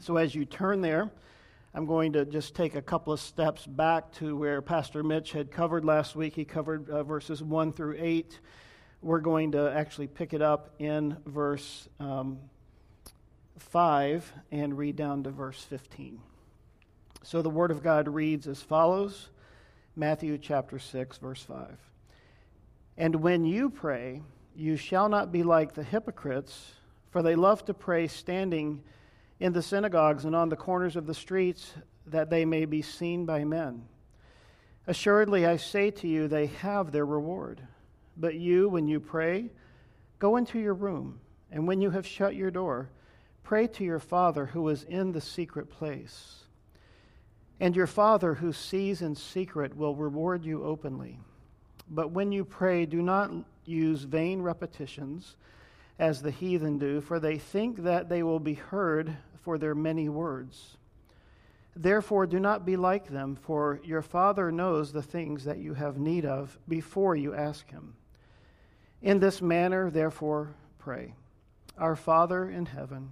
so as you turn there, I'm going to just take a couple of steps back to where Pastor Mitch had covered last week. He covered uh, verses 1 through 8. We're going to actually pick it up in verse um, 5 and read down to verse 15. So the Word of God reads as follows Matthew chapter 6, verse 5. And when you pray, you shall not be like the hypocrites, for they love to pray standing in the synagogues and on the corners of the streets, that they may be seen by men. Assuredly, I say to you, they have their reward. But you, when you pray, go into your room, and when you have shut your door, pray to your Father who is in the secret place. And your Father who sees in secret will reward you openly. But when you pray, do not use vain repetitions as the heathen do, for they think that they will be heard for their many words. Therefore, do not be like them, for your Father knows the things that you have need of before you ask Him. In this manner, therefore, pray Our Father in heaven,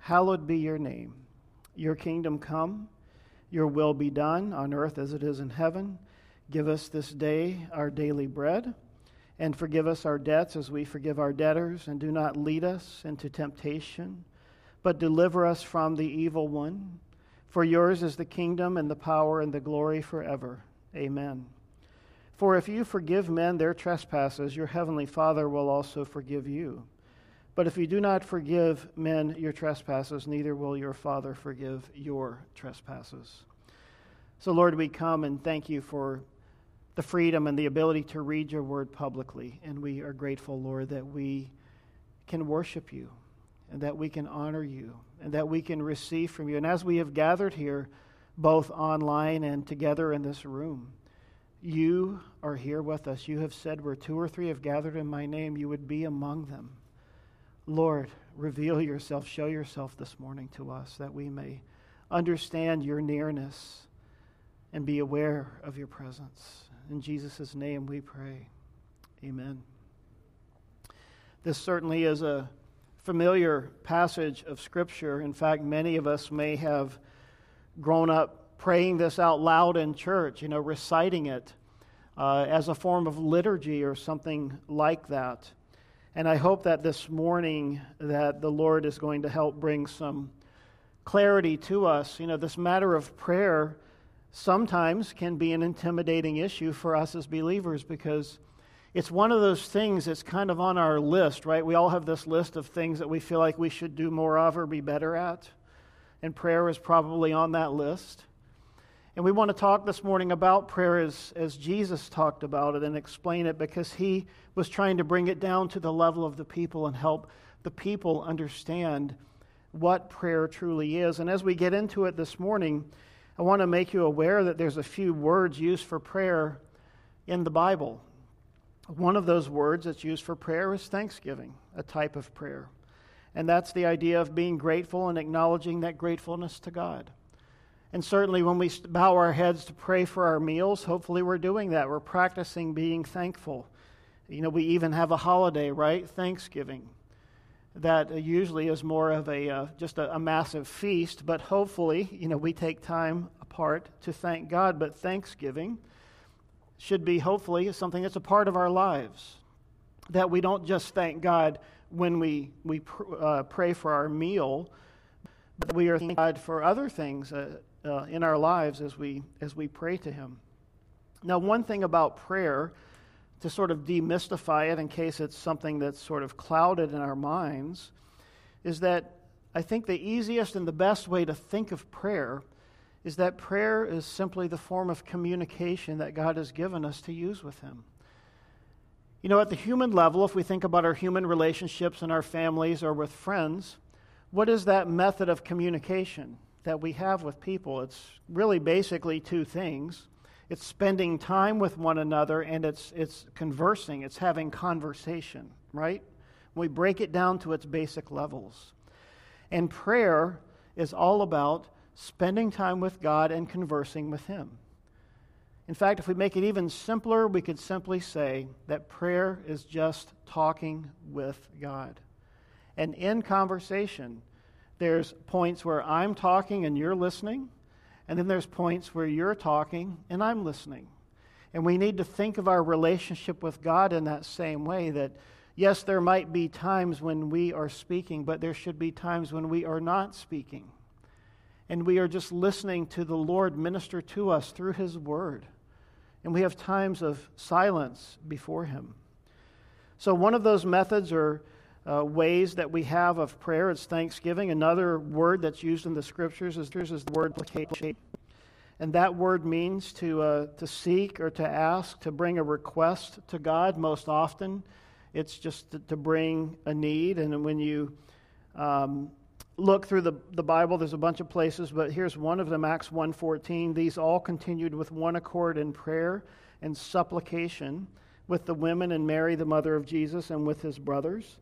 hallowed be your name. Your kingdom come, your will be done on earth as it is in heaven. Give us this day our daily bread, and forgive us our debts as we forgive our debtors, and do not lead us into temptation but deliver us from the evil one. For yours is the kingdom and the power and the glory forever. Amen. For if you forgive men their trespasses, your heavenly Father will also forgive you. But if you do not forgive men your trespasses, neither will your Father forgive your trespasses. So, Lord, we come and thank you for the freedom and the ability to read your word publicly. And we are grateful, Lord, that we can worship you and that we can honor you and that we can receive from you. And as we have gathered here, both online and together in this room, you are here with us. You have said where two or three have gathered in my name, you would be among them. Lord, reveal yourself, show yourself this morning to us that we may understand your nearness and be aware of your presence. In Jesus' name we pray. Amen. This certainly is a familiar passage of Scripture. In fact, many of us may have grown up praying this out loud in church, you know, reciting it uh, as a form of liturgy or something like that. And I hope that this morning that the Lord is going to help bring some clarity to us. You know, this matter of prayer sometimes can be an intimidating issue for us as believers because it's one of those things that's kind of on our list, right? We all have this list of things that we feel like we should do more of or be better at. And prayer is probably on that list. And we want to talk this morning about prayer as, as Jesus talked about it and explain it because he was trying to bring it down to the level of the people and help the people understand what prayer truly is. And as we get into it this morning, I want to make you aware that there's a few words used for prayer in the Bible. One of those words that's used for prayer is thanksgiving, a type of prayer. And that's the idea of being grateful and acknowledging that gratefulness to God. And certainly when we bow our heads to pray for our meals, hopefully we're doing that. We're practicing being thankful. You know, we even have a holiday, right? Thanksgiving. That usually is more of a uh, just a, a massive feast, but hopefully, you know, we take time apart to thank God. But Thanksgiving should be hopefully something that's a part of our lives. That we don't just thank God when we, we pr- uh, pray for our meal, but we are thanking God for other things uh, uh, in our lives as we, as we pray to Him. Now, one thing about prayer, to sort of demystify it in case it's something that's sort of clouded in our minds, is that I think the easiest and the best way to think of prayer is that prayer is simply the form of communication that God has given us to use with Him. You know, at the human level, if we think about our human relationships in our families or with friends, what is that method of communication that we have with people? It's really basically two things it's spending time with one another and it's, it's conversing, it's having conversation, right? We break it down to its basic levels. And prayer is all about spending time with God and conversing with Him. In fact, if we make it even simpler, we could simply say that prayer is just talking with God. And in conversation, There's points where I'm talking and you're listening, and then there's points where you're talking and I'm listening. And we need to think of our relationship with God in that same way that, yes, there might be times when we are speaking, but there should be times when we are not speaking. And we are just listening to the Lord minister to us through His Word. And we have times of silence before Him. So, one of those methods or uh, ways that we have of prayer is thanksgiving. Another word that's used in the scriptures is, is the word supplication. And that word means to, uh, to seek or to ask, to bring a request to God. Most often, it's just to, to bring a need. And when you um, look through the, the Bible, there's a bunch of places, but here's one of them, Acts 1.14. These all continued with one accord in prayer and supplication with the women and Mary, the mother of Jesus, and with his brothers.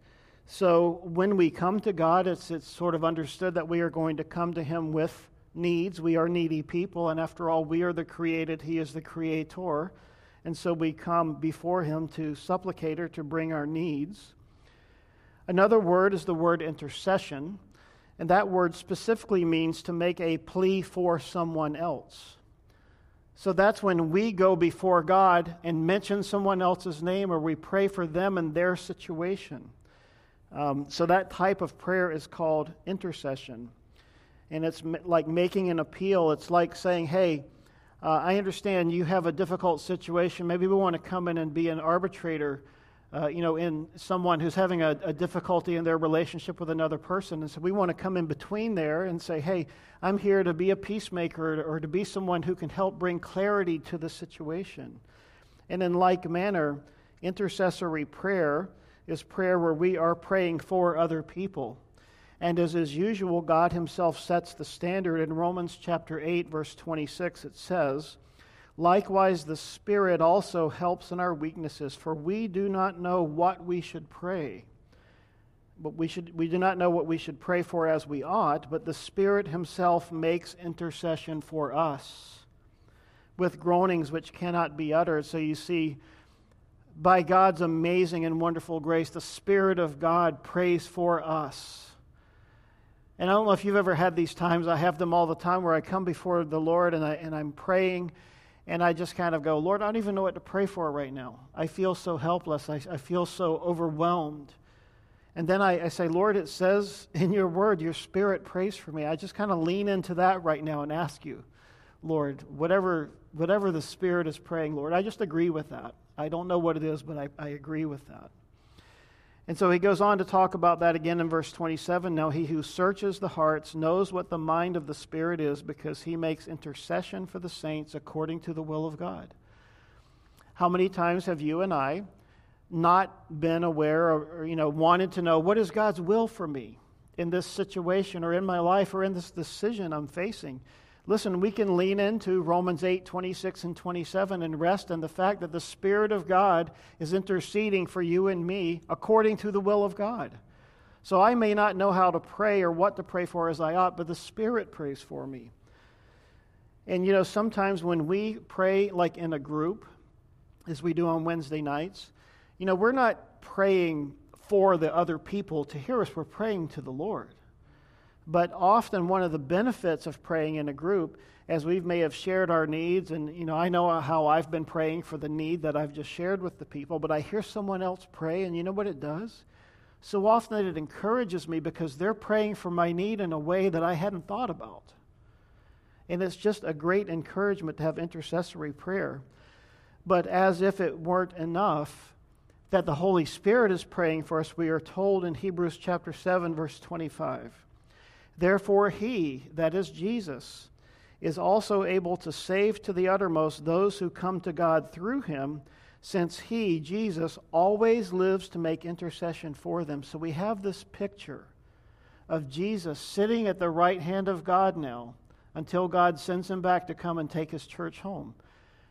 So when we come to God, it's, it's sort of understood that we are going to come to him with needs. We are needy people, and after all, we are the created, He is the creator. And so we come before Him to supplicate or to bring our needs. Another word is the word intercession, and that word specifically means to make a plea for someone else. So that's when we go before God and mention someone else's name or we pray for them and their situation. Um, so that type of prayer is called intercession and it's like making an appeal. It's like saying, hey, uh, I understand you have a difficult situation. Maybe we want to come in and be an arbitrator, uh, you know, in someone who's having a, a, difficulty in their relationship with another person. And so we want to come in between there and say, hey, I'm here to be a peacemaker or to be someone who can help bring clarity to the situation. And in like manner, intercessory prayer is prayer where we are praying for other people. And as is usual, God Himself sets the standard. In Romans chapter 8, verse 26, it says, Likewise, the Spirit also helps in our weaknesses, for we do not know what we should pray. But we, should, we do not know what we should pray for as we ought, but the Spirit Himself makes intercession for us with groanings which cannot be uttered. So you see, by God's amazing and wonderful grace, the Spirit of God prays for us and I don't know if you've ever had these times. I have them all the time where I come before the Lord and, I, and I'm praying and I just kind of go, Lord, I don't even know what to pray for right now. I feel so helpless. I, I feel so overwhelmed. And then I, I, say, Lord, it says in your word, your spirit prays for me. I just kind of lean into that right now and ask you, Lord, whatever, whatever the spirit is praying, Lord, I just agree with that. I don't know what it is, but I, I agree with that. And so he goes on to talk about that again in verse 27. Now, he who searches the hearts knows what the mind of the Spirit is because he makes intercession for the saints according to the will of God. How many times have you and I not been aware or, or you know, wanted to know what is God's will for me in this situation or in my life or in this decision I'm facing? Listen, we can lean into Romans 8, 26 and 27 and rest in the fact that the Spirit of God is interceding for you and me according to the will of God. So I may not know how to pray or what to pray for as I ought, but the Spirit prays for me. And you know, sometimes when we pray like in a group, as we do on Wednesday nights, you know, we're not praying for the other people to hear us, we're praying to the Lord. But often, one of the benefits of praying in a group, as we may have shared our needs, and you know, I know how I've been praying for the need that I've just shared with the people, but I hear someone else pray, and you know what it does? So often it encourages me because they're praying for my need in a way that I hadn't thought about. And it's just a great encouragement to have intercessory prayer. But as if it weren't enough that the Holy Spirit is praying for us, we are told in Hebrews chapter 7, verse 25. Therefore, he, that is Jesus, is also able to save to the uttermost those who come to God through him, since he, Jesus, always lives to make intercession for them. So we have this picture of Jesus sitting at the right hand of God now until God sends him back to come and take his church home.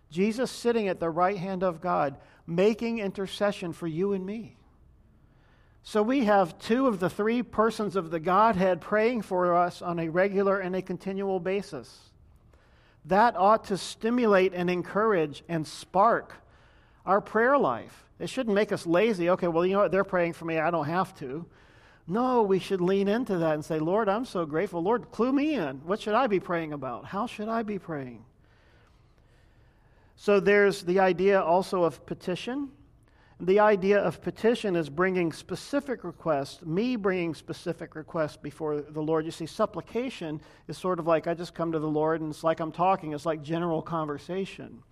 Jesus sitting at the right hand of God, making intercession for you and me. So we have two of the three persons of the Godhead praying for us on a regular and a continual basis. That ought to stimulate and encourage and spark our prayer life. It shouldn't make us lazy. Okay, well, you know what? They're praying for me. I don't have to. No, we should lean into that and say, Lord, I'm so grateful. Lord, clue me in. What should I be praying about? How should I be praying? So there's the idea also of petition. The idea of petition is bringing specific requests, me bringing specific requests before the Lord. You see, supplication is sort of like I just come to the Lord and it's like I'm talking, it's like general conversation.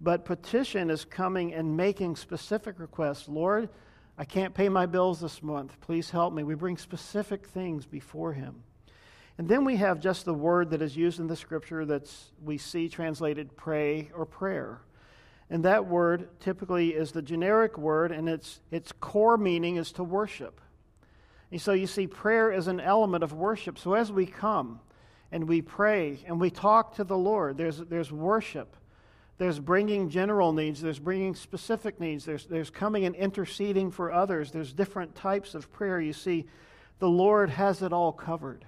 But petition is coming and making specific requests. Lord, I can't pay my bills this month. Please help me. We bring specific things before Him. And then we have just the word that is used in the scripture that we see translated pray or prayer. And that word typically is the generic word, and its, its core meaning is to worship. And so you see, prayer is an element of worship. So as we come and we pray and we talk to the Lord, there's, there's worship. There's bringing general needs, there's bringing specific needs, there's, there's coming and interceding for others. There's different types of prayer. You see, the Lord has it all covered.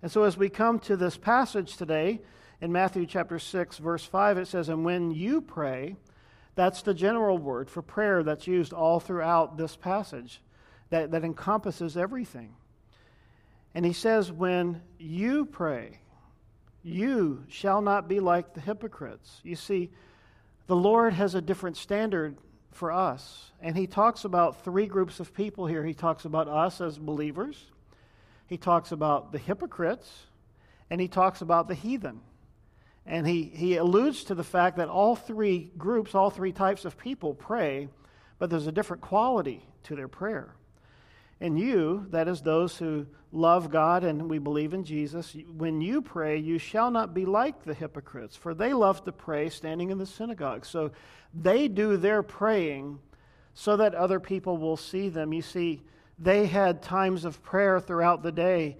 And so, as we come to this passage today, in Matthew chapter 6, verse 5, it says, And when you pray, that's the general word for prayer that's used all throughout this passage that, that encompasses everything. And he says, When you pray, you shall not be like the hypocrites. You see, the Lord has a different standard for us. And he talks about three groups of people here. He talks about us as believers, he talks about the hypocrites, and he talks about the heathen. And he, he alludes to the fact that all three groups, all three types of people pray, but there's a different quality to their prayer. And you, that is those who love God and we believe in Jesus, when you pray, you shall not be like the hypocrites, for they love to pray standing in the synagogue. So they do their praying so that other people will see them. You see, they had times of prayer throughout the day,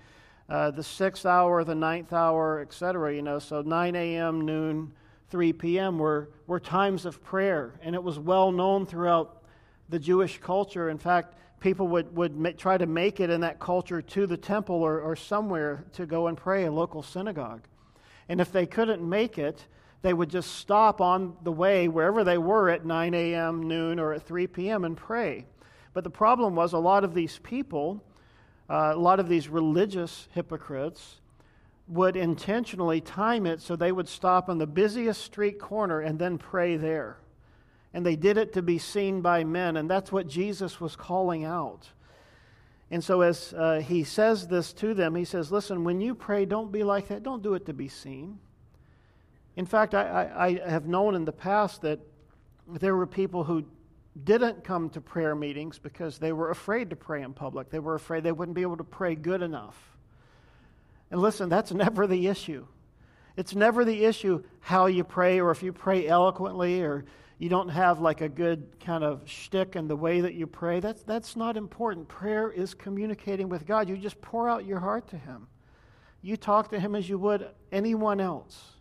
uh, the sixth hour, the ninth hour, etc. You know, so 9 a.m., noon, 3 p.m. were, were times of prayer, and it was well known throughout the Jewish culture. In fact, people would, would ma- try to make it in that culture to the temple or, or somewhere to go and pray, a local synagogue. And if they couldn't make it, they would just stop on the way wherever they were at 9 a.m., noon, or at 3 p.m. and pray. But the problem was a lot of these people, uh, a lot of these religious hypocrites, would intentionally time it so they would stop on the busiest street corner and then pray there. And they did it to be seen by men, and that's what Jesus was calling out. And so, as uh, he says this to them, he says, Listen, when you pray, don't be like that. Don't do it to be seen. In fact, I, I, I have known in the past that there were people who didn't come to prayer meetings because they were afraid to pray in public. They were afraid they wouldn't be able to pray good enough. And listen, that's never the issue. It's never the issue how you pray or if you pray eloquently or you don't have like a good kind of shtick in the way that you pray. That's, that's not important. Prayer is communicating with God. You just pour out your heart to Him. You talk to Him as you would anyone else.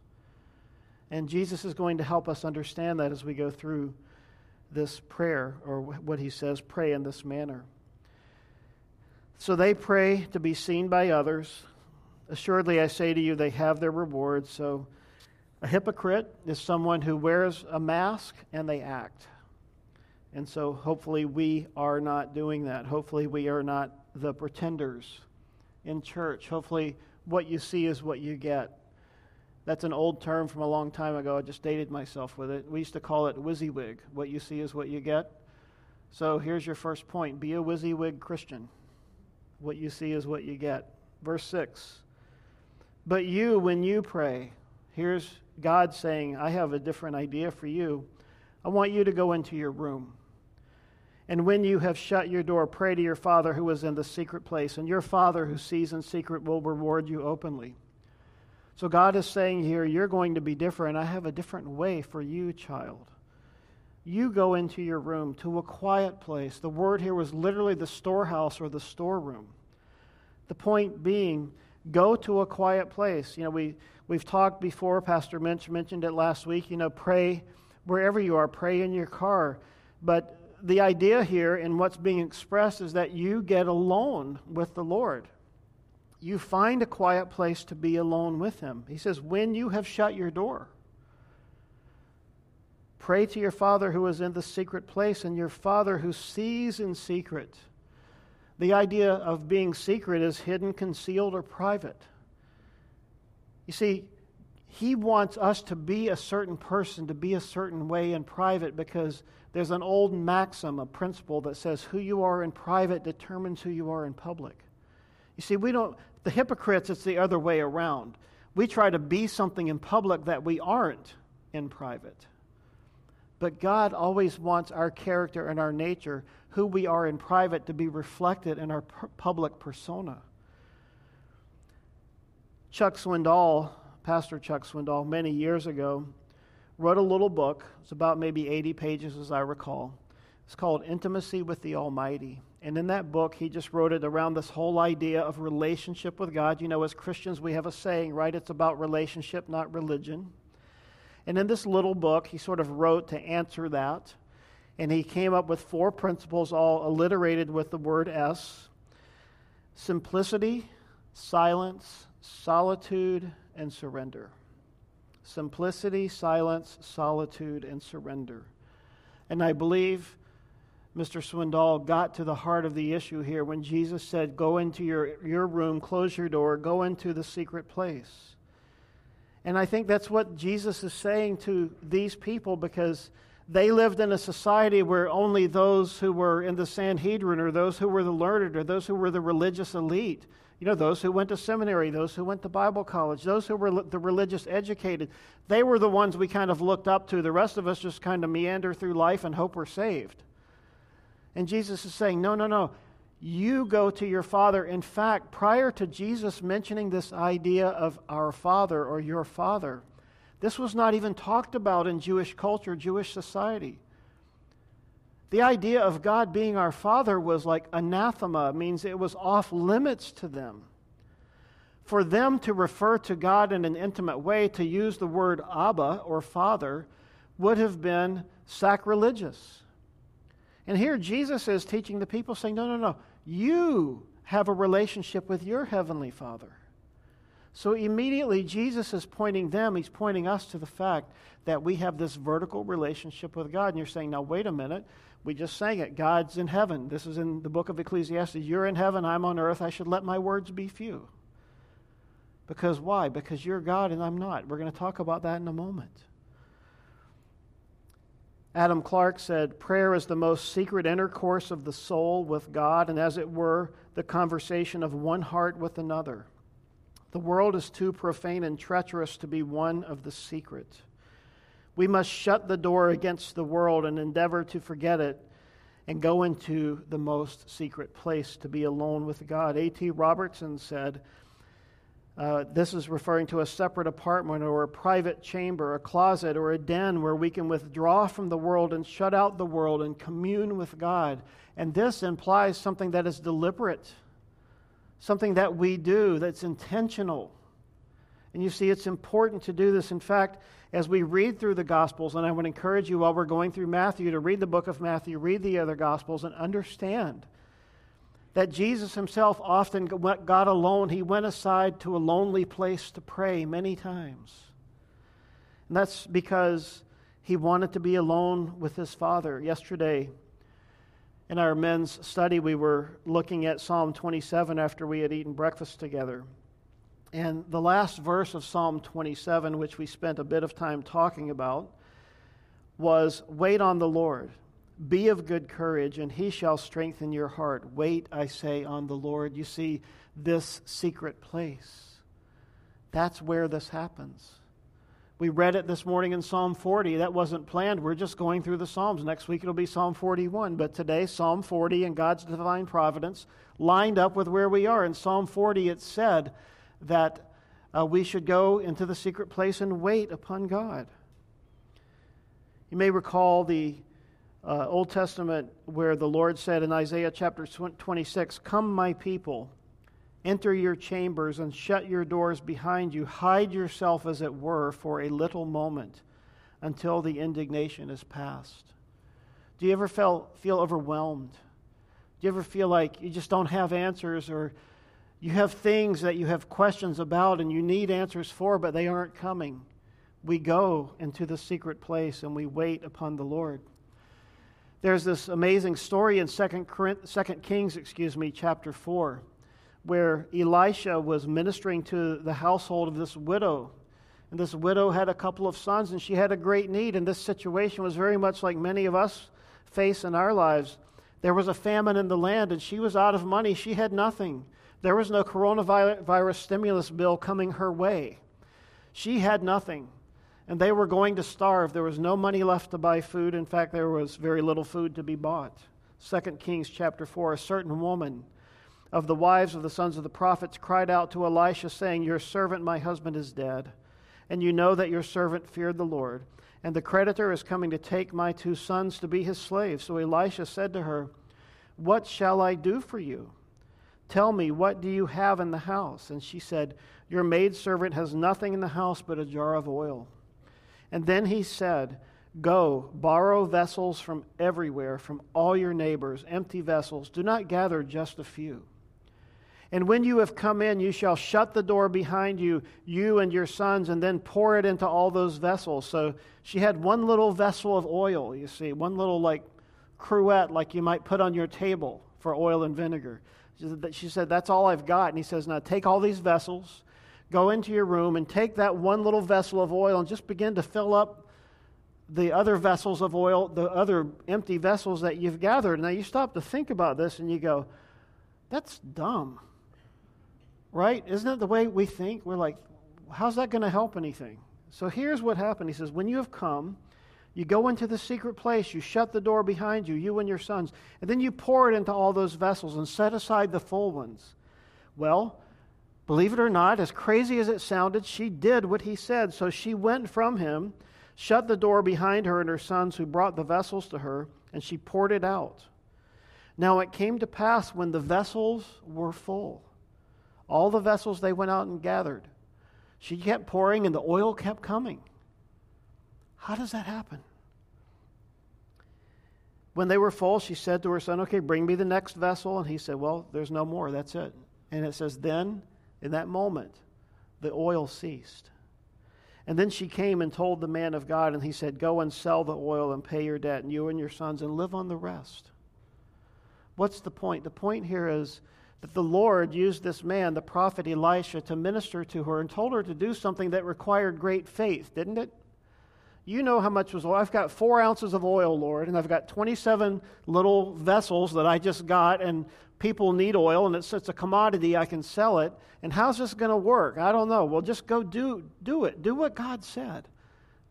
And Jesus is going to help us understand that as we go through this prayer, or what he says, pray in this manner. So they pray to be seen by others. Assuredly, I say to you, they have their reward. So a hypocrite is someone who wears a mask and they act. And so hopefully we are not doing that. Hopefully we are not the pretenders in church. Hopefully what you see is what you get. That's an old term from a long time ago. I just dated myself with it. We used to call it WYSIWYG. What you see is what you get. So here's your first point be a WYSIWYG Christian. What you see is what you get. Verse 6. But you, when you pray, here's God saying, I have a different idea for you. I want you to go into your room. And when you have shut your door, pray to your Father who is in the secret place, and your Father who sees in secret will reward you openly. So God is saying here, you're going to be different. I have a different way for you, child. You go into your room to a quiet place. The word here was literally the storehouse or the storeroom. The point being, go to a quiet place. You know, we, we've talked before, Pastor Minch mentioned it last week, you know, pray wherever you are, pray in your car. But the idea here and what's being expressed is that you get alone with the Lord you find a quiet place to be alone with Him. He says, when you have shut your door, pray to your Father who is in the secret place, and your Father who sees in secret The idea of being secret is hidden, concealed, or private. You see, he wants us to be a certain person, to be a certain way in private, because there's an old maxim, a principle that says who you are in private determines who you are in public. You see, we don't, the hypocrites, it's the other way around. We try to be something in public that we aren't in private. But God always wants our character and our nature, who we are in private, to be reflected in our public persona. Chuck Swindoll, Pastor Chuck Swindoll, many years ago, wrote a little book. It's about maybe 80 pages, as I recall. It's called Intimacy with the Almighty. And in that book, he just wrote it around this whole idea of relationship with God. You know, as Christians, we have a saying, right? It's about relationship, not religion. And in this little book, he sort of wrote to answer that. And he came up with four principles, all alliterated with the word S simplicity, silence, solitude, and surrender. Simplicity, silence, solitude, and surrender. And I believe Mr. Swindoll got to the heart of the issue here when Jesus said, Go into your, your room, close your door, go into the secret place. And I think that's what Jesus is saying to these people because they lived in a society where only those who were in the Sanhedrin or those who were the learned or those who were the religious elite, you know, those who went to seminary, those who went to Bible college, those who were the religious educated, they were the ones we kind of looked up to. The rest of us just kind of meander through life and hope we're saved. And Jesus is saying, no, no, no you go to your father. In fact, prior to Jesus mentioning this idea of our father or your father, this was not even talked about in Jewish culture, Jewish society. The idea of God being our father was like anathema, means it was off limits to them. For them to refer to God in an intimate way, to use the word Abba or father, would have been sacrilegious. And here Jesus is teaching the people, saying, No, no, no. You have a relationship with your Heavenly Father. So immediately, Jesus is pointing them, he's pointing us to the fact that we have this vertical relationship with God. And you're saying, now, wait a minute. We just sang it. God's in heaven. This is in the book of Ecclesiastes. You're in heaven, I'm on earth. I should let my words be few. Because why? Because you're God and I'm not. We're going to talk about that in a moment. Adam Clarke said, Prayer is the most secret intercourse of the soul with God, and as it were, the conversation of one heart with another. The world is too profane and treacherous to be one of the secret. We must shut the door against the world and endeavor to forget it and go into the most secret place to be alone with God. A.T. Robertson said, uh, this is referring to a separate apartment or a private chamber, a closet, or a den where we can withdraw from the world and shut out the world and commune with God. And this implies something that is deliberate, something that we do that's intentional. And you see, it's important to do this. In fact, as we read through the Gospels, and I would encourage you while we're going through Matthew to read the book of Matthew, read the other Gospels, and understand that Jesus himself often went, got alone. He went aside to a lonely place to pray many times. And that's because he wanted to be alone with his Father. Yesterday, in our men's study, we were looking at Psalm 27 after we had eaten breakfast together. And the last verse of Psalm 27, which we spent a bit of time talking about, was Wait on the Lord. Be of good courage, and he shall strengthen your heart. Wait, I say, on the Lord. You see, this secret place. That's where this happens. We read it this morning in Psalm 40. That wasn't planned. We're just going through the Psalms. Next week it'll be Psalm 41. But today, Psalm 40 and God's divine providence lined up with where we are. In Psalm 40, it said that uh, we should go into the secret place and wait upon God. You may recall the uh, Old Testament where the Lord said in Isaiah chapter 26, Come, my people, enter your chambers and shut your doors behind you. Hide yourself, as it were, for a little moment until the indignation is past. Do you ever feel, feel overwhelmed? Do you ever feel like you just don't have answers or you have things that you have questions about and you need answers for, but they aren't coming? We go into the secret place and we wait upon the Lord. There's this amazing story in 2 Kings, excuse me, chapter 4, where Elisha was ministering to the household of this widow. And this widow had a couple of sons, and she had a great need. And this situation was very much like many of us face in our lives. There was a famine in the land, and she was out of money. She had nothing. There was no coronavirus stimulus bill coming her way. She had nothing and they were going to starve. There was no money left to buy food. In fact, there was very little food to be bought. 2 Kings chapter 4 A certain woman of the wives of the sons of the prophets cried out to Elisha, saying, Your servant, my husband, is dead, and you know that your servant feared the Lord. And the creditor is coming to take my two sons to be his slaves. So Elisha said to her, What shall I do for you? Tell me, what do you have in the house? And she said, Your maidservant has nothing in the house but a jar of oil. And then he said, Go, borrow vessels from everywhere, from all your neighbors, empty vessels. Do not gather just a few. And when you have come in, you shall shut the door behind you, you and your sons, and then pour it into all those vessels. So she had one little vessel of oil, you see, one little like cruet, like you might put on your table for oil and vinegar. She said, That's all I've got. And he says, Now take all these vessels go into your room and take that one little vessel of oil and just begin to fill up the other vessels of oil, the other empty vessels that you've gathered. Now you stop to think about this and you go, that's dumb. Right? Isn't that the way we think? We're like, how's that going to help anything? So here's what happened. He says, When you have come, you go into the secret place, you shut the door behind you, you and your sons, and then you pour it into all those vessels and set aside the full ones. Well, Believe it or not, as crazy as it sounded, she did what he said. So she went from him, shut the door behind her and her sons who brought the vessels to her, and she poured it out. Now it came to pass when the vessels were full, all the vessels they went out and gathered. She kept pouring and the oil kept coming. How does that happen? When they were full, she said to her son, Okay, bring me the next vessel. And he said, Well, there's no more. That's it. And it says, Then in that moment, the oil ceased. And then she came and told the man of God, and he said, Go and sell the oil and pay your debt, and you and your sons, and live on the rest. What's the point? The point here is that the Lord used this man, the prophet Elisha, to minister to her and told her to do something that required great faith, didn't it? You know how much was oil. I've got four ounces of oil, Lord, and I've got 27 little vessels that I just got, and people need oil and it's, it's a commodity, I can sell it. And how's this going to work? I don't know. Well, just go do, do it. Do what God said.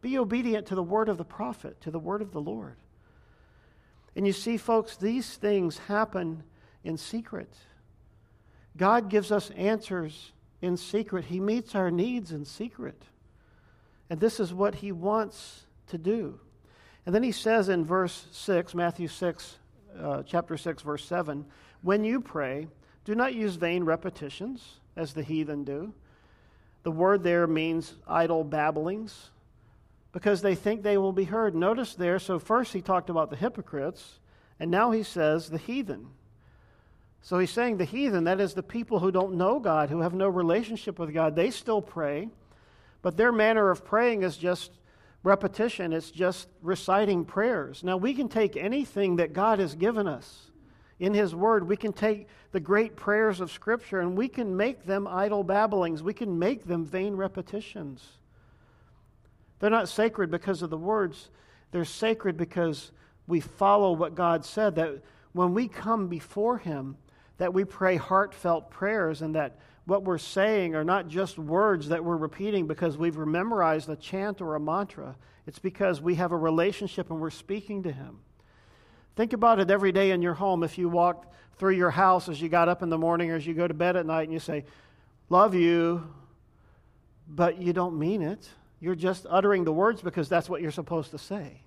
Be obedient to the word of the prophet, to the word of the Lord. And you see, folks, these things happen in secret. God gives us answers in secret, He meets our needs in secret. And this is what He wants to do. And then He says in verse 6, Matthew 6, uh, chapter 6, verse 7, when you pray, do not use vain repetitions as the heathen do. The word there means idle babblings because they think they will be heard. Notice there, so first he talked about the hypocrites, and now he says the heathen. So he's saying the heathen, that is the people who don't know God, who have no relationship with God, they still pray, but their manner of praying is just repetition, it's just reciting prayers. Now, we can take anything that God has given us in His Word, we can take the great prayers of Scripture and we can make them idle babblings. We can make them vain repetitions. They're not sacred because of the words, they're sacred because we follow what God said. That when we come before Him, that we pray heartfelt prayers and that what we're saying are not just words that we're repeating because we've memorized a chant or a mantra. It's because we have a relationship and we're speaking to Him. Think about it every day in your home if you walk through your house as you got up in the morning or as you go to bed at night and you say, Love you, but you don't mean it. You're just uttering the words because that's what you're supposed to say.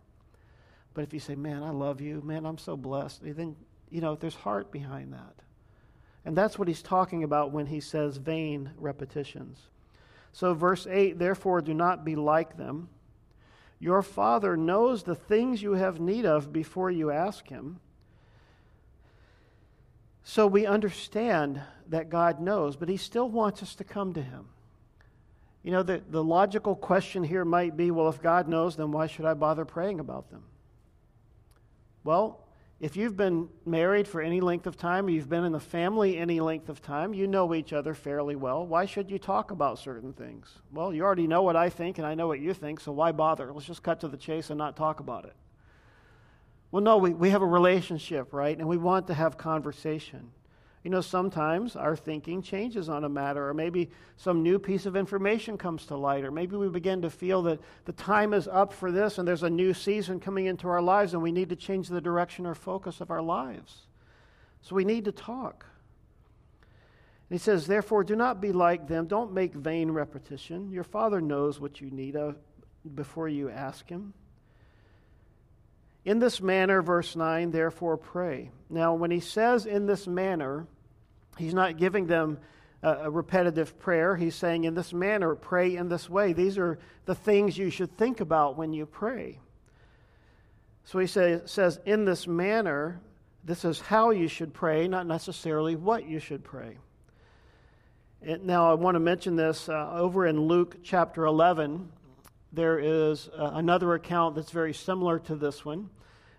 But if you say, Man, I love you, man, I'm so blessed, then, you know, there's heart behind that. And that's what he's talking about when he says vain repetitions. So, verse 8, therefore, do not be like them your Father knows the things you have need of before you ask Him. So we understand that God knows, but He still wants us to come to Him. You know, the, the logical question here might be well, if God knows, then why should I bother praying about them? Well, if you've been married for any length of time, you've been in the family any length of time, you know each other fairly well. Why should you talk about certain things? Well, you already know what I think, and I know what you think, so why bother? Let's just cut to the chase and not talk about it. Well, no, we, we have a relationship, right? And we want to have conversation. You know, sometimes our thinking changes on a matter, or maybe some new piece of information comes to light, or maybe we begin to feel that the time is up for this and there's a new season coming into our lives and we need to change the direction or focus of our lives. So we need to talk. And he says, Therefore, do not be like them. Don't make vain repetition. Your Father knows what you need of before you ask Him. In this manner, verse 9, therefore pray. Now, when he says in this manner, He's not giving them a, repetitive prayer. He's saying, in this manner, pray in this way. These are the things you should think about when you pray. So he say, says, in this manner, this is how you should pray, not necessarily what you should pray. And now, I want to mention this uh, over in Luke chapter 11. There is uh, another account that's very similar to this one.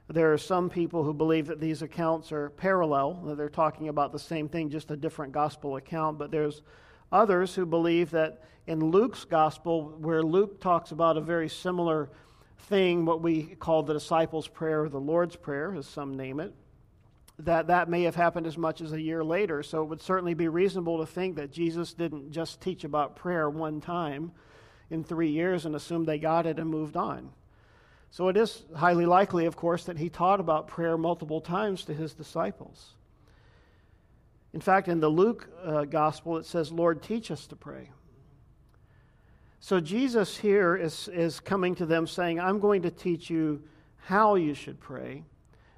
There are some people who believe that these accounts are parallel, that they're talking about the same thing, just a different gospel account. But there's others who believe that in Luke's gospel, where Luke talks about a very similar thing, what we call the disciples' prayer or the Lord's Prayer, as some name it, that that may have happened as much as a year later. So it would certainly be reasonable to think that Jesus didn't just teach about prayer one time in three years and assume they got it and moved on. So it is highly likely, of course, that he taught about prayer multiple times to his disciples. In fact, in the Luke uh, gospel, it says, Lord, teach us to pray. So Jesus here is, is coming to them saying, I'm going to teach you how you should pray.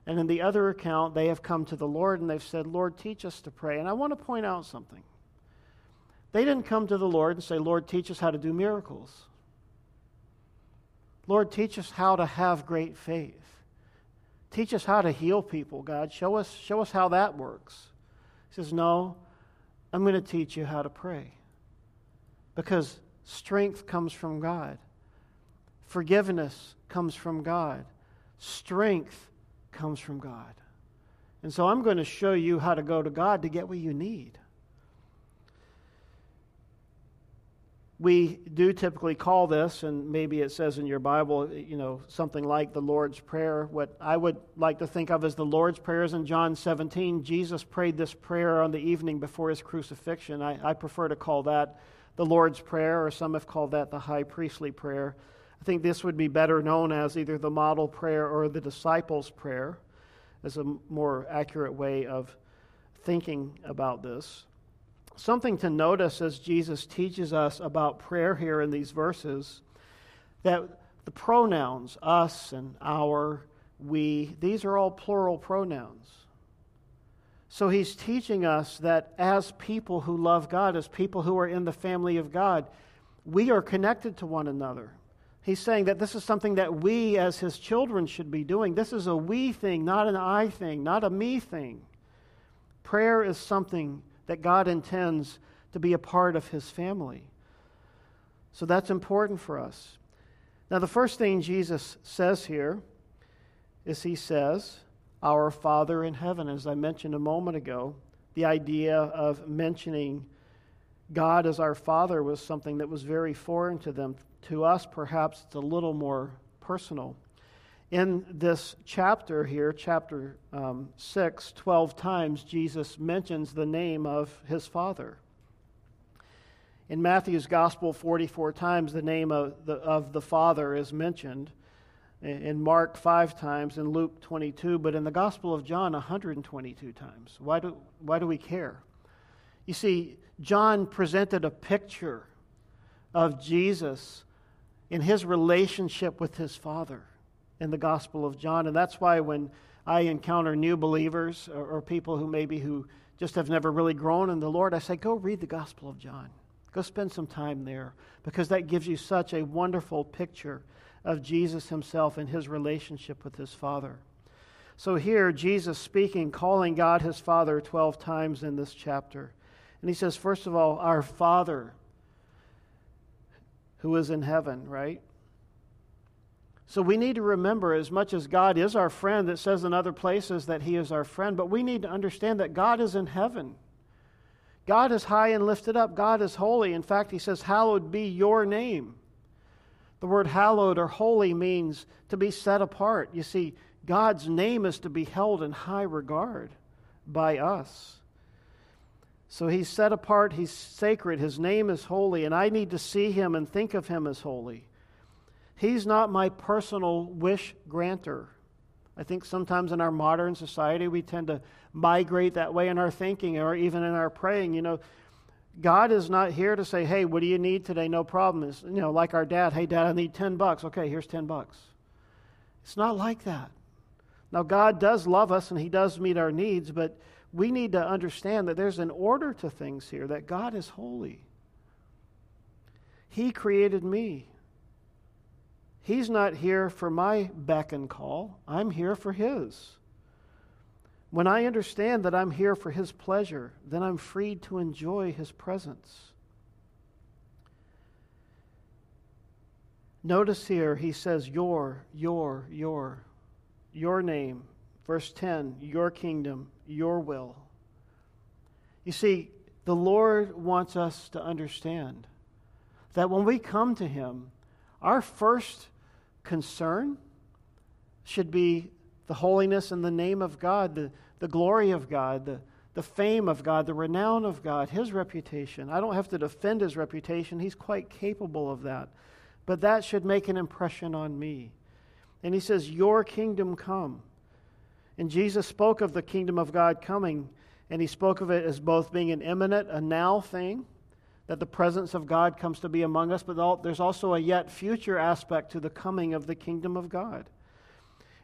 And in the other account, they have come to the Lord and they've said, Lord, teach us to pray. And I want to point out something. They didn't come to the Lord and say, Lord, teach us how to do miracles. Lord, teach us how to have great faith. Teach us how to heal people, God. Show us, show us how that works. He says, No, I'm going to teach you how to pray. Because strength comes from God, forgiveness comes from God, strength comes from God. And so I'm going to show you how to go to God to get what you need. We do typically call this, and maybe it says in your Bible, you know, something like the Lord's Prayer. What I would like to think of as the Lord's Prayers in John 17, Jesus prayed this prayer on the evening before his crucifixion. I, I prefer to call that the Lord's Prayer, or some have called that the high priestly prayer. I think this would be better known as either the model prayer or the disciples' prayer, as a more accurate way of thinking about this. Something to notice as Jesus teaches us about prayer here in these verses that the pronouns, us and our, we, these are all plural pronouns. So he's teaching us that as people who love God, as people who are in the family of God, we are connected to one another. He's saying that this is something that we as his children should be doing. This is a we thing, not an I thing, not a me thing. Prayer is something that God intends to be a part of his family. So that's important for us. Now, the first thing Jesus says here is He says, Our Father in heaven. As I mentioned a moment ago, the idea of mentioning God as our Father was something that was very foreign to them. To us, perhaps it's a little more personal in this chapter here, chapter um, 6, 12 times, Jesus mentions the name of his Father. In Matthew's Gospel, 44 times the name of the, of the Father is mentioned. In Mark, five times. In Luke, 22. But in the Gospel of John, 122 times. Why do, why do we care? You see, John presented a picture of Jesus in his relationship with his Father in the Gospel of John. And that's why when I encounter new believers or, or, people who maybe who just have never really grown in the Lord, I say, go read the Gospel of John. Go spend some time there because that gives you such a wonderful picture of Jesus himself and his relationship with his Father. So here, Jesus speaking, calling God his Father 12 times in this chapter. And he says, first of all, our Father who is in heaven, right? So we need to remember, as much as God is our friend, that says in other places that He is our friend, but we need to understand that God is in heaven. God is high and lifted up. God is holy. In fact, He says, Hallowed be your name. The word hallowed or holy means to be set apart. You see, God's name is to be held in high regard by us. So he's set apart, he's sacred, his name is holy, and I need to see him and think of him as holy. He's not my personal wish granter. I think sometimes in our modern society we tend to migrate that way in our thinking or even in our praying. You know, God is not here to say, "Hey, what do you need today? No problem." It's, you know, like our dad, "Hey, dad, I need 10 bucks." Okay, here's 10 bucks. It's not like that. Now God does love us and he does meet our needs, but we need to understand that there's an order to things here, that God is holy. He created me. He's not here for my beck and call. I'm here for His. When I understand that I'm here for His pleasure, then I'm freed to enjoy His presence. Notice here, he says, Your, your, your, your name. Verse 10, your kingdom, your will. You see, the Lord wants us to understand that when we come to Him, our first concern should be the holiness and the name of God, the, the glory of God, the, the fame of God, the renown of God, His reputation. I don't have to defend His reputation, He's quite capable of that. But that should make an impression on me. And He says, Your kingdom come. And Jesus spoke of the kingdom of God coming, and He spoke of it as both being an imminent, a now thing that the presence of God comes to be among us, but there's also a yet future aspect to the coming of the kingdom of God.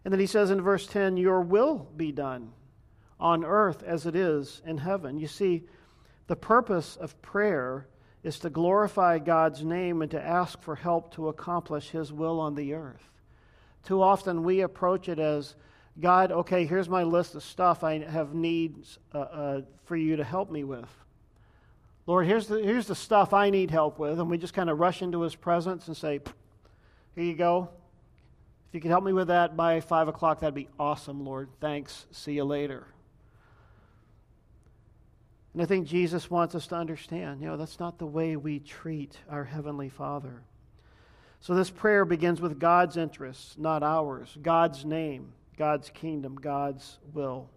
And then he says in verse 10, Your will be done on earth as it is in heaven. You see, the purpose of prayer is to glorify God's name and to ask for help to accomplish his will on the earth. Too often we approach it as, God, okay, here's my list of stuff I have needs uh, uh, for you to help me with. Lord, here's the, here's the stuff I need help with. And we just kind of rush into his presence and say, Here you go. If you could help me with that by 5 o'clock, that'd be awesome, Lord. Thanks. See you later. And I think Jesus wants us to understand, you know, that's not the way we treat our Heavenly Father. So this prayer begins with God's interests, not ours, God's name, God's kingdom, God's will.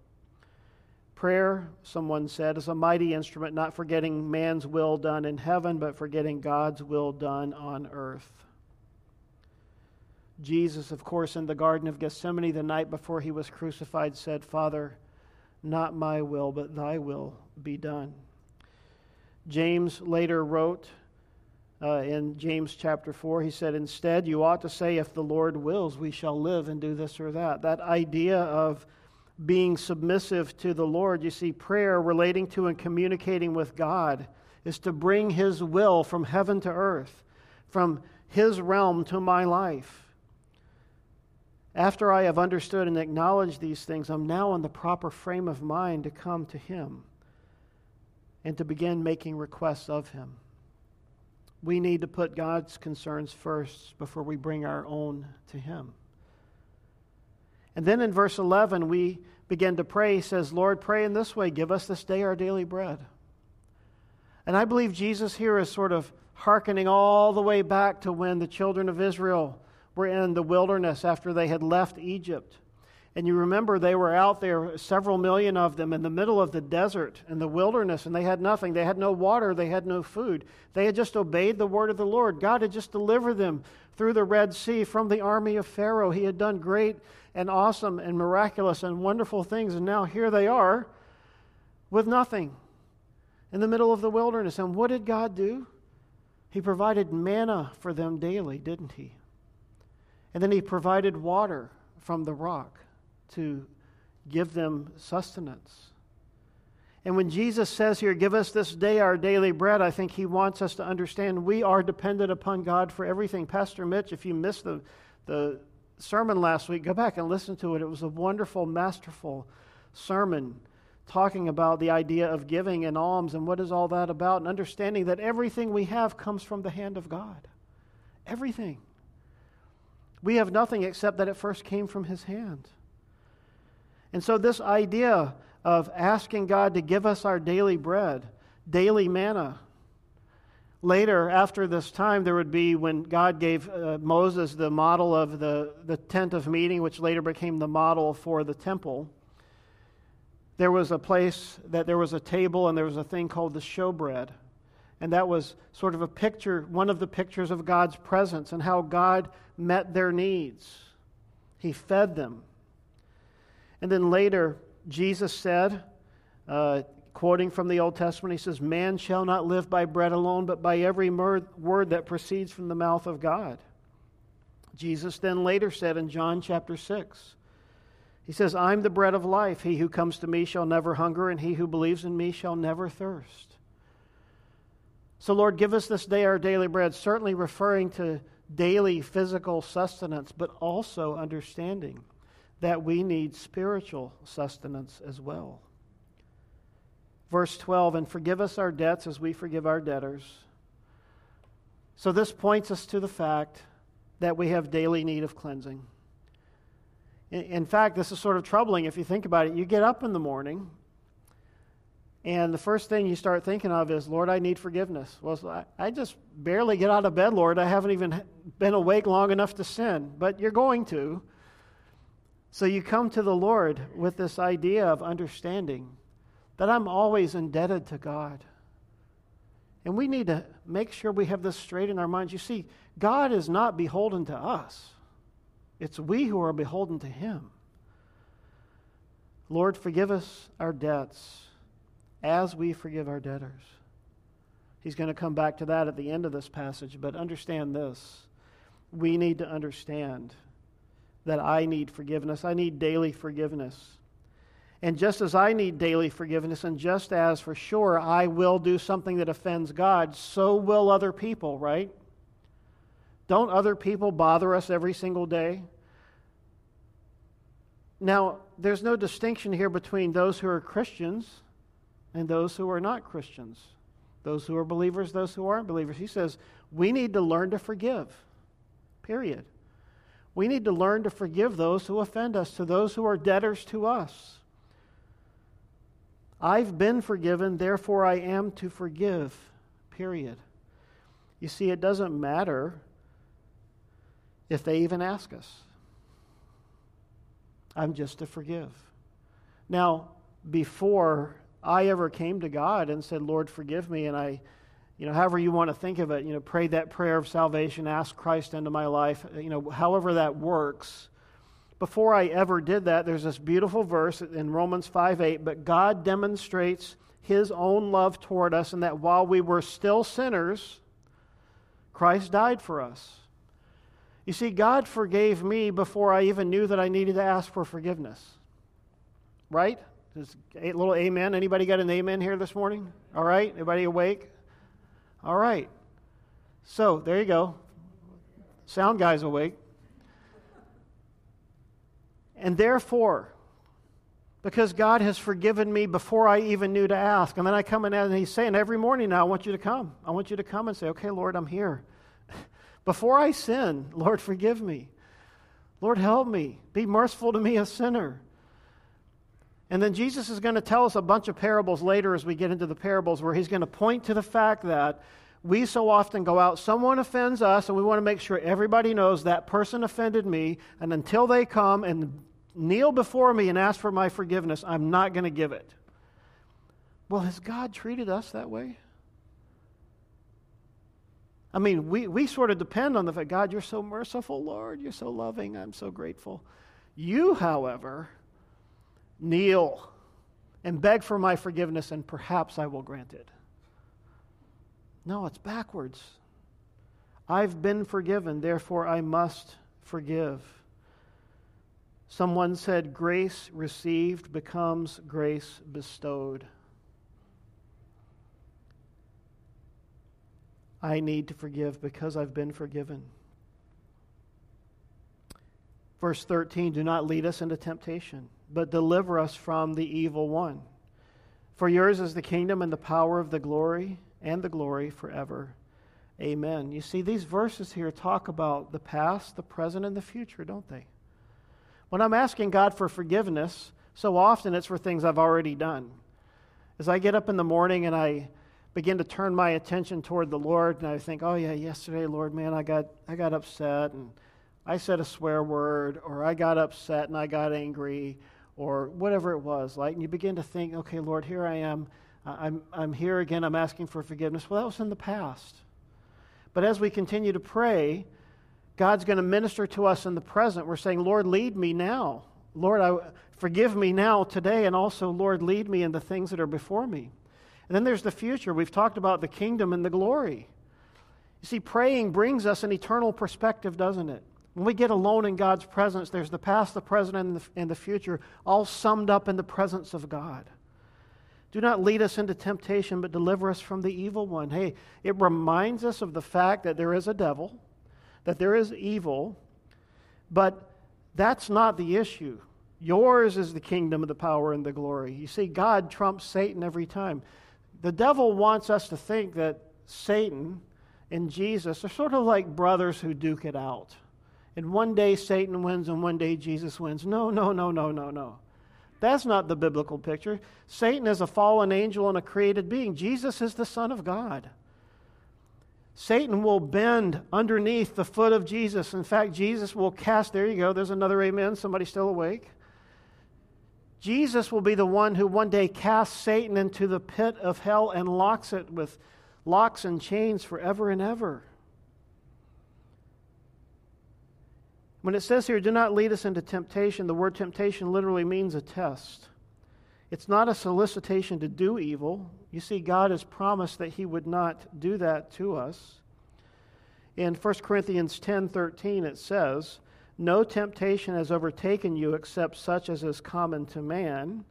Prayer, someone said, is a mighty instrument, not for getting man's will done in heaven, but for getting God's will done on earth. Jesus, of course, in the Garden of Gethsemane the night before he was crucified, said, Father, not my will, but thy will be done. James later wrote uh, in James chapter 4, he said, Instead, you ought to say, If the Lord wills, we shall live and do this or that. That idea of being submissive to the Lord. You see, prayer relating to and communicating with God is to bring His will from heaven to earth, from His realm to my life. After I have understood and acknowledged these things, I'm now in the proper frame of mind to come to Him and to begin making requests of Him. We need to put God's concerns first before we bring our own to Him. And then in verse 11, we begin to pray. He says, Lord, pray in this way give us this day our daily bread. And I believe Jesus here is sort of hearkening all the way back to when the children of Israel were in the wilderness after they had left Egypt. And you remember they were out there, several million of them, in the middle of the desert, in the wilderness, and they had nothing. They had no water, they had no food. They had just obeyed the word of the Lord. God had just delivered them through the Red Sea from the army of Pharaoh. He had done great and awesome and miraculous and wonderful things. And now here they are with nothing in the middle of the wilderness. And what did God do? He provided manna for them daily, didn't He? And then He provided water from the rock to give them sustenance. And when Jesus says here, Give us this day our daily bread, I think He wants us to understand we are dependent upon God for everything. Pastor Mitch, if you missed the, the sermon last week, go back and listen to it. It was a wonderful, masterful sermon talking about the idea of giving and alms and what is all that about, and understanding that everything we have comes from the hand of God. Everything. We have nothing except that it first came from His hand. And so, this idea of asking God to give us our daily bread, daily manna, later, after this time, there would be when God gave uh, Moses the model of the, the tent of meeting, which later became the model for the temple. There was a place that there was a table and there was a thing called the showbread. And that was sort of a picture, one of the pictures of God's presence and how God met their needs. He fed them. And then later, Jesus said, uh, quoting from the Old Testament, he says, Man shall not live by bread alone, but by every word that proceeds from the mouth of God. Jesus then later said in John chapter 6, He says, I'm the bread of life. He who comes to me shall never hunger, and he who believes in me shall never thirst. So, Lord, give us this day our daily bread, certainly referring to daily physical sustenance, but also understanding that we need spiritual sustenance as well. Verse 12, and forgive us our debts as we forgive our debtors. So, this points us to the fact that we have daily need of cleansing. In fact, this is sort of troubling if you think about it. You get up in the morning and the first thing you start thinking of is, Lord, I need forgiveness. Well, I just barely get out of bed, Lord. I haven't even been awake long enough to sin, but you're going to. So you come to the Lord with this idea of understanding that I'm always indebted to God. And we need to make sure we have this straight in our minds. You see, God is not beholden to us, it's we who are beholden to Him. Lord, forgive us our debts as we forgive our debtors. He's going to come back to that at the end of this passage, but understand this. We need to understand that I need forgiveness. I need daily forgiveness. And just as I need daily forgiveness, and just as for sure I will do something that offends God, so will other people, right? Don't other people bother us every single day? Now, there's no distinction here between those who are Christians and those who are not Christians, those who are believers, those who aren't believers. He says, we need to learn to forgive, period. We need to learn to forgive those who offend us, to those who are debtors to us. I've been forgiven, therefore I am to forgive, period. You see, it doesn't matter if they even ask us. I'm just to forgive. Now, before I ever came to God and said, Lord, forgive me, and I, you know, however you want to think of it, you know, prayed that prayer of salvation, ask Christ into my life, uh, you know, however that works. Before I ever did that, there's this beautiful verse in Romans 5 8, but God demonstrates his own love toward us, and that while we were still sinners, Christ died for us. You see, God forgave me before I even knew that I needed to ask for forgiveness. Right? Just a little amen. Anybody got an amen here this morning? All right. Anybody awake? All right. So there you go. Sound guy's awake. And therefore, because God has forgiven me before I even knew to ask. And then I come in and He's saying, every morning now, I want you to come. I want you to come and say, okay, Lord, I'm here. before I sin, Lord, forgive me. Lord, help me. Be merciful to me, a sinner. And then Jesus is going to tell us a bunch of parables later as we get into the parables where he's going to point to the fact that we so often go out, someone offends us, and we want to make sure everybody knows that person offended me, and until they come and kneel before me and ask for my forgiveness, I'm not going to give it. Well, has God treated us that way? I mean, we, we sort of depend on the fact, God, you're so merciful, Lord. You're so loving. I'm so grateful. You, however, kneel and beg for my forgiveness, and perhaps I will grant it. No, it's backwards. I've been forgiven, therefore I must forgive. Someone said, Grace received becomes grace bestowed. I need to forgive because I've been forgiven. Verse 13 Do not lead us into temptation but deliver us from the evil one. For yours is the kingdom and the power of the glory and the glory forever. Amen. You see, these verses here talk about the past, the present, and the future, don't they? When I'm asking God for forgiveness, so often it's for things I've already done. As I get up in the morning and I begin to turn my attention toward the Lord, and I think, oh, yeah, yesterday, Lord, man, I got, I got upset, and I said a swear word, or I got upset and I got angry, or whatever it was. Like, and you begin to think, okay, Lord, here I am. I'm, I'm here again. I'm asking for forgiveness. Well, that was in the past. But as we continue to pray, God's going to minister to us in the present. We're saying, Lord, lead me now. Lord, I, forgive me now today, and also, Lord, lead me in the things that are before me. And then there's the future. We've talked about the kingdom and the glory. You see, praying brings us an eternal perspective, doesn't it? When we get alone in God's presence, there's the past, the present, and the, and the future, all summed up in the presence of God. Do not lead us into temptation, but deliver us from the evil one. Hey, it reminds us of the fact that there is a devil, that there is evil, but that's not the issue. Yours is the kingdom of the power and the glory. You see, God trumps Satan every time. The devil wants us to think that Satan and Jesus are sort of like brothers who duke it out and one day Satan wins and one day Jesus wins. No, no, no, no, no, no. That's not the biblical picture. Satan is a fallen angel and a created being. Jesus is the Son of God. Satan will bend underneath the foot of Jesus. In fact, Jesus will cast, there you go, there's another amen. Somebody still awake? Jesus will be the one who one day casts Satan into the pit of hell and locks it with locks and chains forever and ever. When it says here, do not lead us into temptation, the word temptation literally means a test. It's not a solicitation to do evil. You see, God has promised that He would not do that to us. In 1 Corinthians 10 13, it says, No temptation has overtaken you except such as is common to man.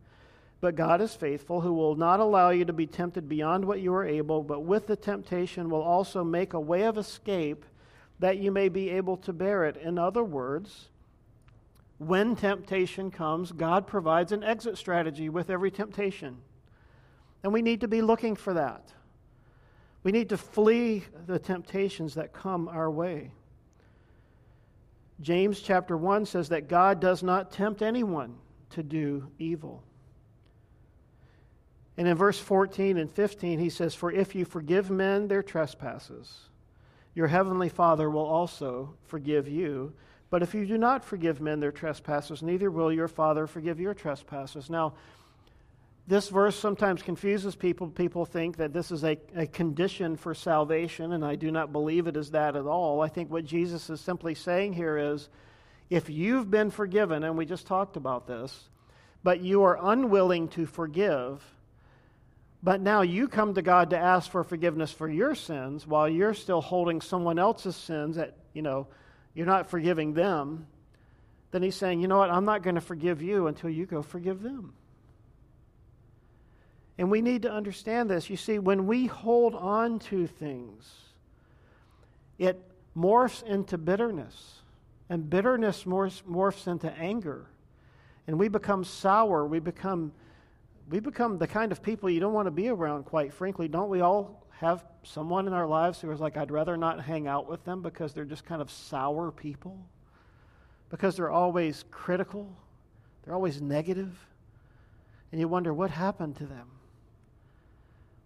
But God is faithful, who will not allow you to be tempted beyond what you are able, but with the temptation will also make a way of escape that you may be able to bear it. In other words, when temptation comes, God provides an exit strategy with every temptation. And we need to be looking for that. We need to flee the temptations that come our way. James chapter 1 says that God does not tempt anyone to do evil. And in verse 14 and 15, he says, For if you forgive men their trespasses, your heavenly Father will also forgive you. But if you do not forgive men their trespasses, neither will your Father forgive your trespasses. Now, this verse sometimes confuses people. People think that this is a, a condition for salvation, and I do not believe it is that at all. I think what Jesus is simply saying here is if you've been forgiven, and we just talked about this, but you are unwilling to forgive, but now you come to God to ask for forgiveness for your sins while you're still holding someone else's sins that, you know, you're not forgiving them. Then he's saying, you know what, I'm not going to forgive you until you go forgive them. And we need to understand this. You see, when we hold on to things, it morphs into bitterness. And bitterness morphs, morphs into anger. And we become sour. We become we become the kind of people you don't want to be around, quite frankly. Don't we all have someone in our lives who is like, I'd rather not hang out with them because they're just kind of sour people? Because they're always critical, they're always negative, and you wonder what happened to them.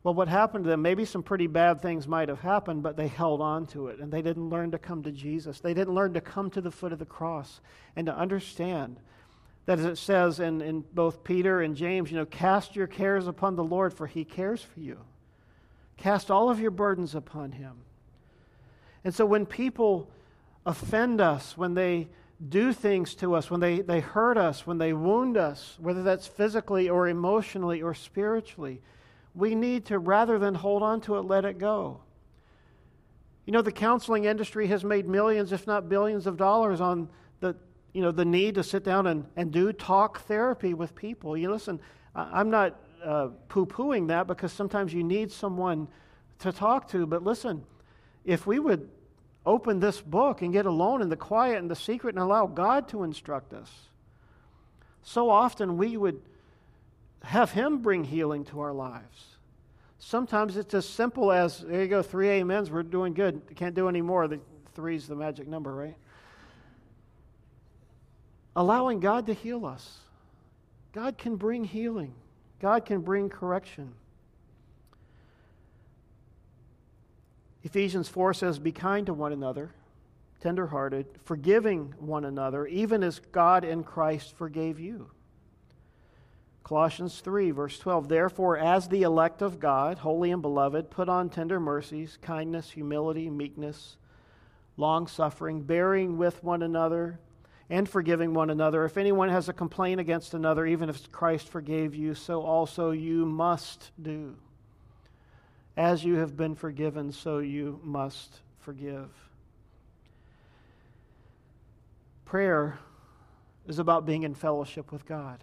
Well, what happened to them, maybe some pretty bad things might have happened, but they held on to it and they didn't learn to come to Jesus. They didn't learn to come to the foot of the cross and to understand that as it says in, in both Peter and James, you know, cast your cares upon the Lord, for he cares for you. Cast all of your burdens upon him. And so when people offend us, when they do things to us, when they, they hurt us, when they wound us, whether that's physically or emotionally or spiritually, we need to, rather than hold on to it, let it go. You know, the counseling industry has made millions, if not billions, of dollars on the, you know, the need to sit down and, and do talk therapy with people. You listen, I'm not uh, poo pooing that because sometimes you need someone to talk to, but listen, if we would open this book and get alone in the quiet and the secret and allow God to instruct us, so often we would have Him bring healing to our lives. Sometimes it's as simple as there you go, three amens, we're doing good. Can't do any more. The three's the magic number, right? Allowing God to heal us. God can bring healing. God can bring correction. Ephesians 4 says, Be kind to one another, tenderhearted, forgiving one another, even as God in Christ forgave you. Colossians 3, verse 12. Therefore, as the elect of God, holy and beloved, put on tender mercies, kindness, humility, meekness, long suffering, bearing with one another, and forgiving one another. If anyone has a complaint against another, even if Christ forgave you, so also you must do. As you have been forgiven, so you must forgive. Prayer is about being in fellowship with God.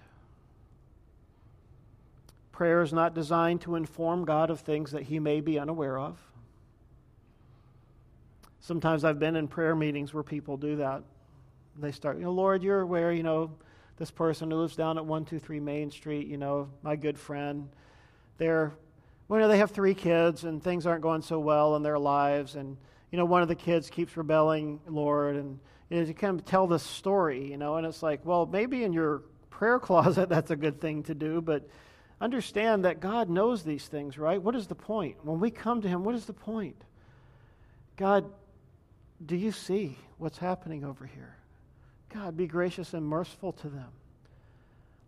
Prayer is not designed to inform God of things that he may be unaware of. Sometimes I've been in prayer meetings where people do that. They start, you know, Lord, you're aware, you know, this person who lives down at 123 Main Street, you know, my good friend, they're, well, you know, they have three kids and things aren't going so well in their lives. And, you know, one of the kids keeps rebelling, Lord. And you, know, you kind of tell this story, you know, and it's like, well, maybe in your prayer closet that's a good thing to do, but understand that God knows these things, right? What is the point? When we come to Him, what is the point? God, do you see what's happening over here? God, be gracious and merciful to them.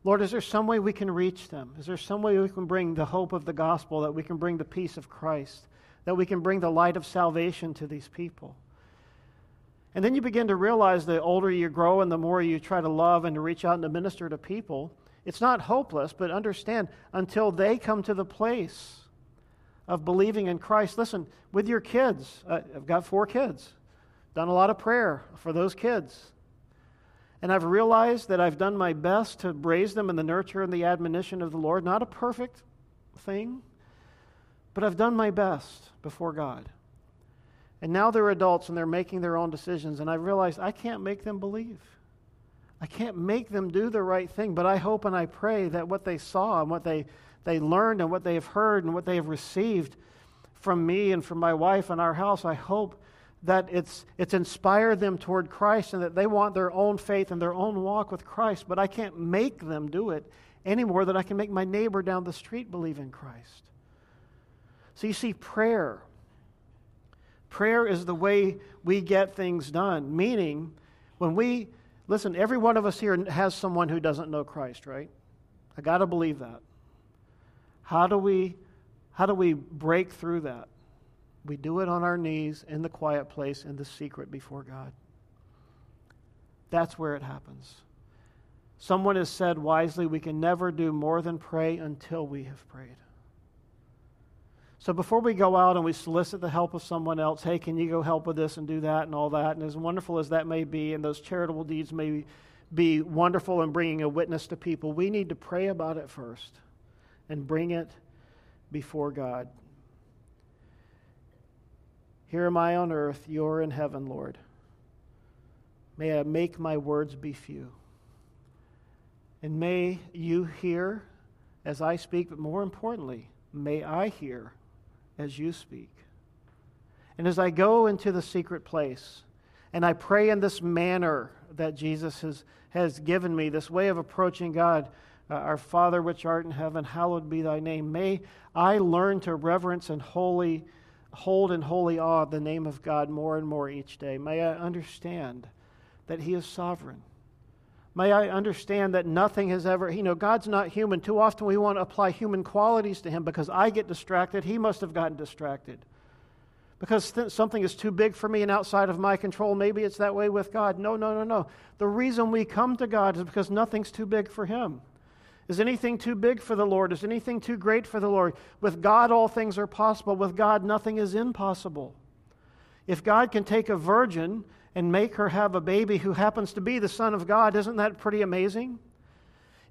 Lord, is there some way we can reach them? Is there some way we can bring the hope of the gospel, that we can bring the peace of Christ, that we can bring the light of salvation to these people? And then you begin to realize the older you grow and the more you try to love and to reach out and to minister to people, it's not hopeless, but understand until they come to the place of believing in Christ. Listen, with your kids, uh, I've got four kids, done a lot of prayer for those kids. And I've realized that I've done my best to raise them in the nurture and the admonition of the Lord. Not a perfect thing, but I've done my best before God. And now they're adults and they're making their own decisions, and I realize I can't make them believe. I can't make them do the right thing, but I hope and I pray that what they saw and what they, they learned and what they have heard and what they have received from me and from my wife and our house, I hope that it's, it's inspired them toward Christ and that they want their own faith and their own walk with Christ, but I can't make them do it any more than I can make my neighbor down the street believe in Christ. So you see, prayer. Prayer is the way we get things done, meaning when we Listen, every one of us here has someone who doesn't know Christ, right? I got to believe that. How do we how do we break through that? We do it on our knees in the quiet place in the secret before God. That's where it happens. Someone has said wisely, we can never do more than pray until we have prayed. So before we go out and we solicit the help of someone else, hey, can you go help with this and do that and all that? And as wonderful as that may be, and those charitable deeds may be wonderful in bringing a witness to people, we need to pray about it first and bring it before God. Here am I on earth, you're in heaven, Lord. May I make my words be few. And may you hear as I speak, but more importantly, may I hear as you speak. And as I go into the secret place and I pray in this manner that Jesus has, has given me, this way of approaching God, uh, our Father which art in heaven, hallowed be thy name. May I learn to reverence and holy, hold in holy awe the name of God more and more each day. May I understand that he is sovereign May I understand that nothing has ever, you know, God's not human. Too often we want to apply human qualities to Him because I get distracted. He must have gotten distracted. Because th- something is too big for me and outside of my control. Maybe it's that way with God. No, no, no, no. The reason we come to God is because nothing's too big for Him. Is anything too big for the Lord? Is anything too great for the Lord? With God, all things are possible. With God, nothing is impossible. If God can take a virgin and make her have a baby who happens to be the Son of God. Isn't that pretty amazing?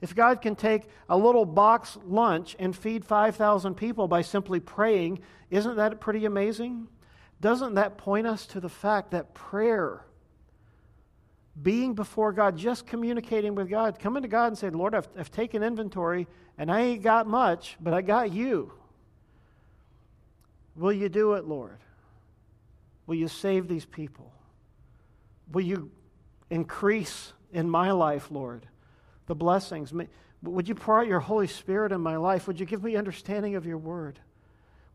If God can take a little box lunch and feed 5,000 people by simply praying, isn't that pretty amazing? Doesn't that point us to the fact that prayer, being before God, just communicating with God, coming to God and saying, Lord, I've, I've taken inventory and I ain't got much, but I got you. Will you do it, Lord? Will you save these people? Will you increase in my life, Lord, the blessings? Would you pour out your Holy Spirit in my life? Would you give me understanding of your word?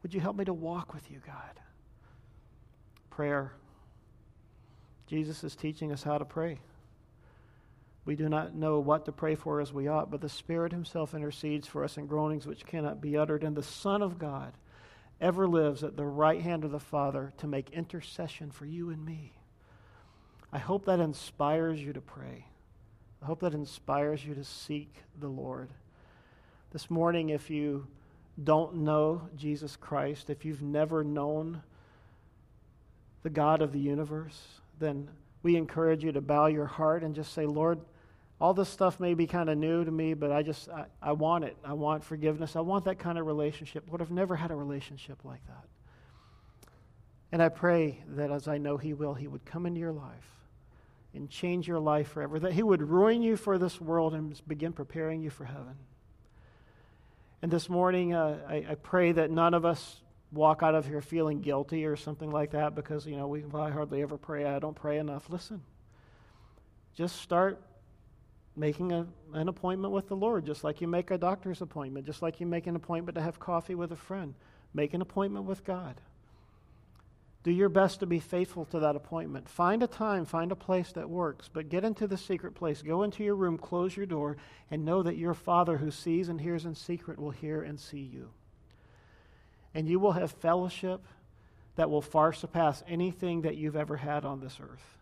Would you help me to walk with you, God? Prayer. Jesus is teaching us how to pray. We do not know what to pray for as we ought, but the Spirit Himself intercedes for us in groanings which cannot be uttered. And the Son of God ever lives at the right hand of the Father to make intercession for you and me. I hope that inspires you to pray. I hope that inspires you to seek the Lord. This morning, if you don't know Jesus Christ, if you've never known the God of the universe, then we encourage you to bow your heart and just say, Lord, all this stuff may be kind of new to me, but I just, I, I want it. I want forgiveness. I want that kind of relationship. Lord, I've never had a relationship like that. And I pray that as I know He will, He would come into your life and change your life forever, that He would ruin you for this world and begin preparing you for heaven. And this morning, uh, I, I, pray that none of us walk out of here feeling guilty or something like that because, you know, we I hardly ever pray. I don't pray enough. Listen, just start making a, an appointment with the Lord, just like you make a doctor's appointment, just like you make an appointment to have coffee with a friend. Make an appointment with God. Do your best to be faithful to that appointment. Find a time, find a place that works, but get into the secret place. Go into your room, close your door, and know that your Father who sees and hears in secret will hear and see you. And you will have fellowship that will far surpass anything that you've ever had on this earth.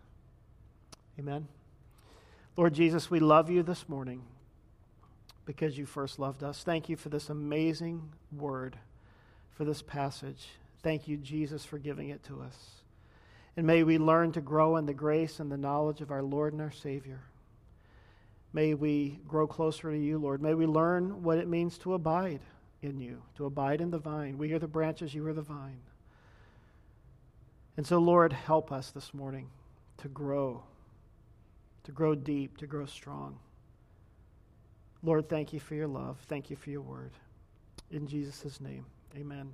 Amen. Lord Jesus, we love you this morning because you first loved us. Thank you for this amazing word, for this passage. Thank you, Jesus, for giving it to us. And may we learn to grow in the grace and the knowledge of our Lord and our Savior. May we grow closer to you, Lord. May we learn what it means to abide in you, to abide in the vine. We are the branches, you are the vine. And so, Lord, help us this morning to grow, to grow deep, to grow strong. Lord, thank you for your love. Thank you for your word. In Jesus' name, amen.